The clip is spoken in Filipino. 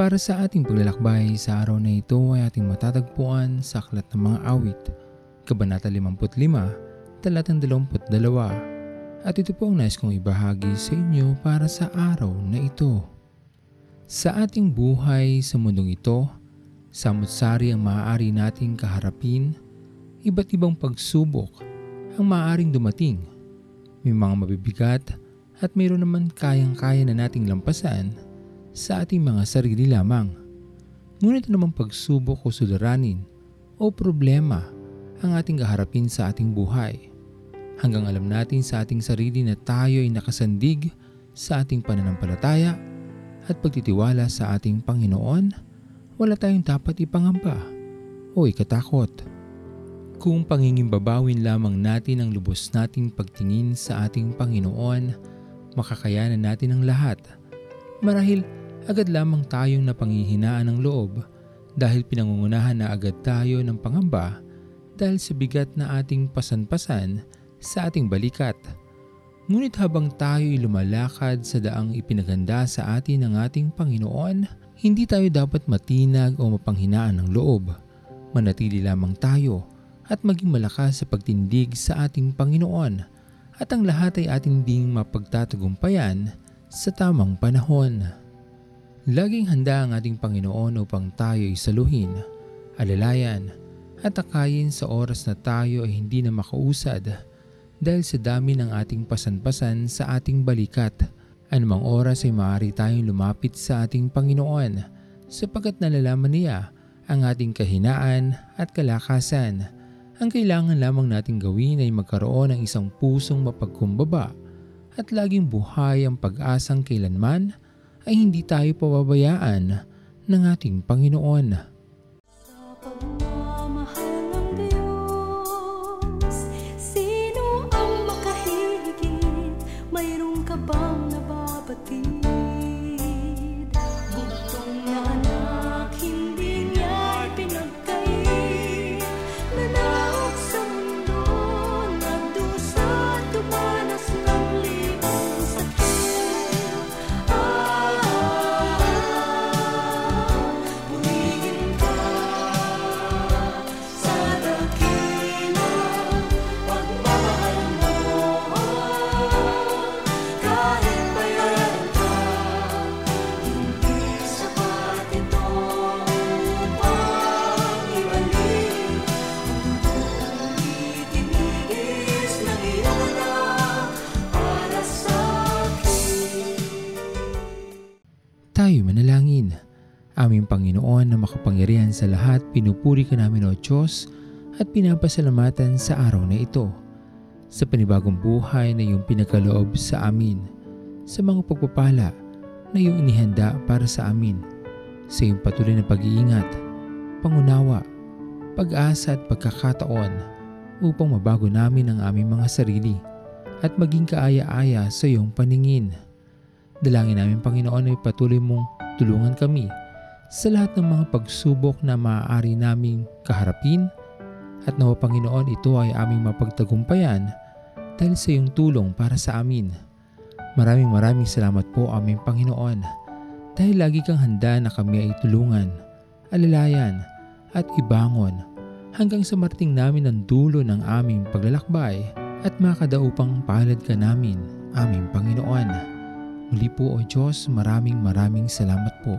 para sa ating paglalakbay sa araw na ito ay ating matatagpuan sa Aklat ng Mga Awit, Kabanata 55, Talatang 22. At ito po ang nais kong ibahagi sa inyo para sa araw na ito. Sa ating buhay sa mundong ito, samot-sari ang maaari nating kaharapin, iba't ibang pagsubok ang maaaring dumating. May mga mabibigat at mayroon naman kayang-kaya na nating lampasan sa ating mga sarili lamang. Ngunit namang pagsubok o suliranin o problema ang ating kaharapin sa ating buhay. Hanggang alam natin sa ating sarili na tayo ay nakasandig sa ating pananampalataya at pagtitiwala sa ating Panginoon, wala tayong dapat ipangamba o ikatakot. Kung pangingimbabawin lamang natin ang lubos nating pagtingin sa ating Panginoon, makakayanan natin ang lahat. Marahil agad lamang tayong napanghihinaan ng loob dahil pinangungunahan na agad tayo ng pangamba dahil sa bigat na ating pasan-pasan sa ating balikat. Ngunit habang tayo ay lumalakad sa daang ipinaganda sa atin ng ating Panginoon, hindi tayo dapat matinag o mapanghinaan ng loob. Manatili lamang tayo at maging malakas sa pagtindig sa ating Panginoon at ang lahat ay ating ding mapagtatagumpayan sa tamang panahon. Laging handa ang ating Panginoon upang tayo ay saluhin, alalayan at akayin sa oras na tayo ay hindi na makausad dahil sa dami ng ating pasan-pasan sa ating balikat. Anumang oras ay maaari tayong lumapit sa ating Panginoon sapagkat nalalaman niya ang ating kahinaan at kalakasan. Ang kailangan lamang nating gawin ay magkaroon ng isang pusong mapagkumbaba at laging buhay ang pag-asang kailanman ay hindi tayo pababayaan ng ating Panginoon. Aming Panginoon na makapangyarihan sa lahat, pinupuri ka namin o Diyos at pinapasalamatan sa araw na ito. Sa panibagong buhay na iyong pinagkaloob sa amin, sa mga pagpapala na iyong inihanda para sa amin, sa iyong patuloy na pag-iingat, pangunawa, pag-asa at pagkakataon upang mabago namin ang aming mga sarili at maging kaaya-aya sa iyong paningin. Dalangin namin Panginoon ay patuloy mong tulungan kami sa lahat ng mga pagsubok na maaari naming kaharapin at nawa Panginoon ito ay aming mapagtagumpayan dahil sa iyong tulong para sa amin. Maraming maraming salamat po aming Panginoon dahil lagi kang handa na kami ay tulungan, alalayan at ibangon hanggang sa marting namin ang dulo ng aming paglalakbay at makadaupang palad ka namin, aming Panginoon. Muli po o Diyos, maraming maraming salamat po.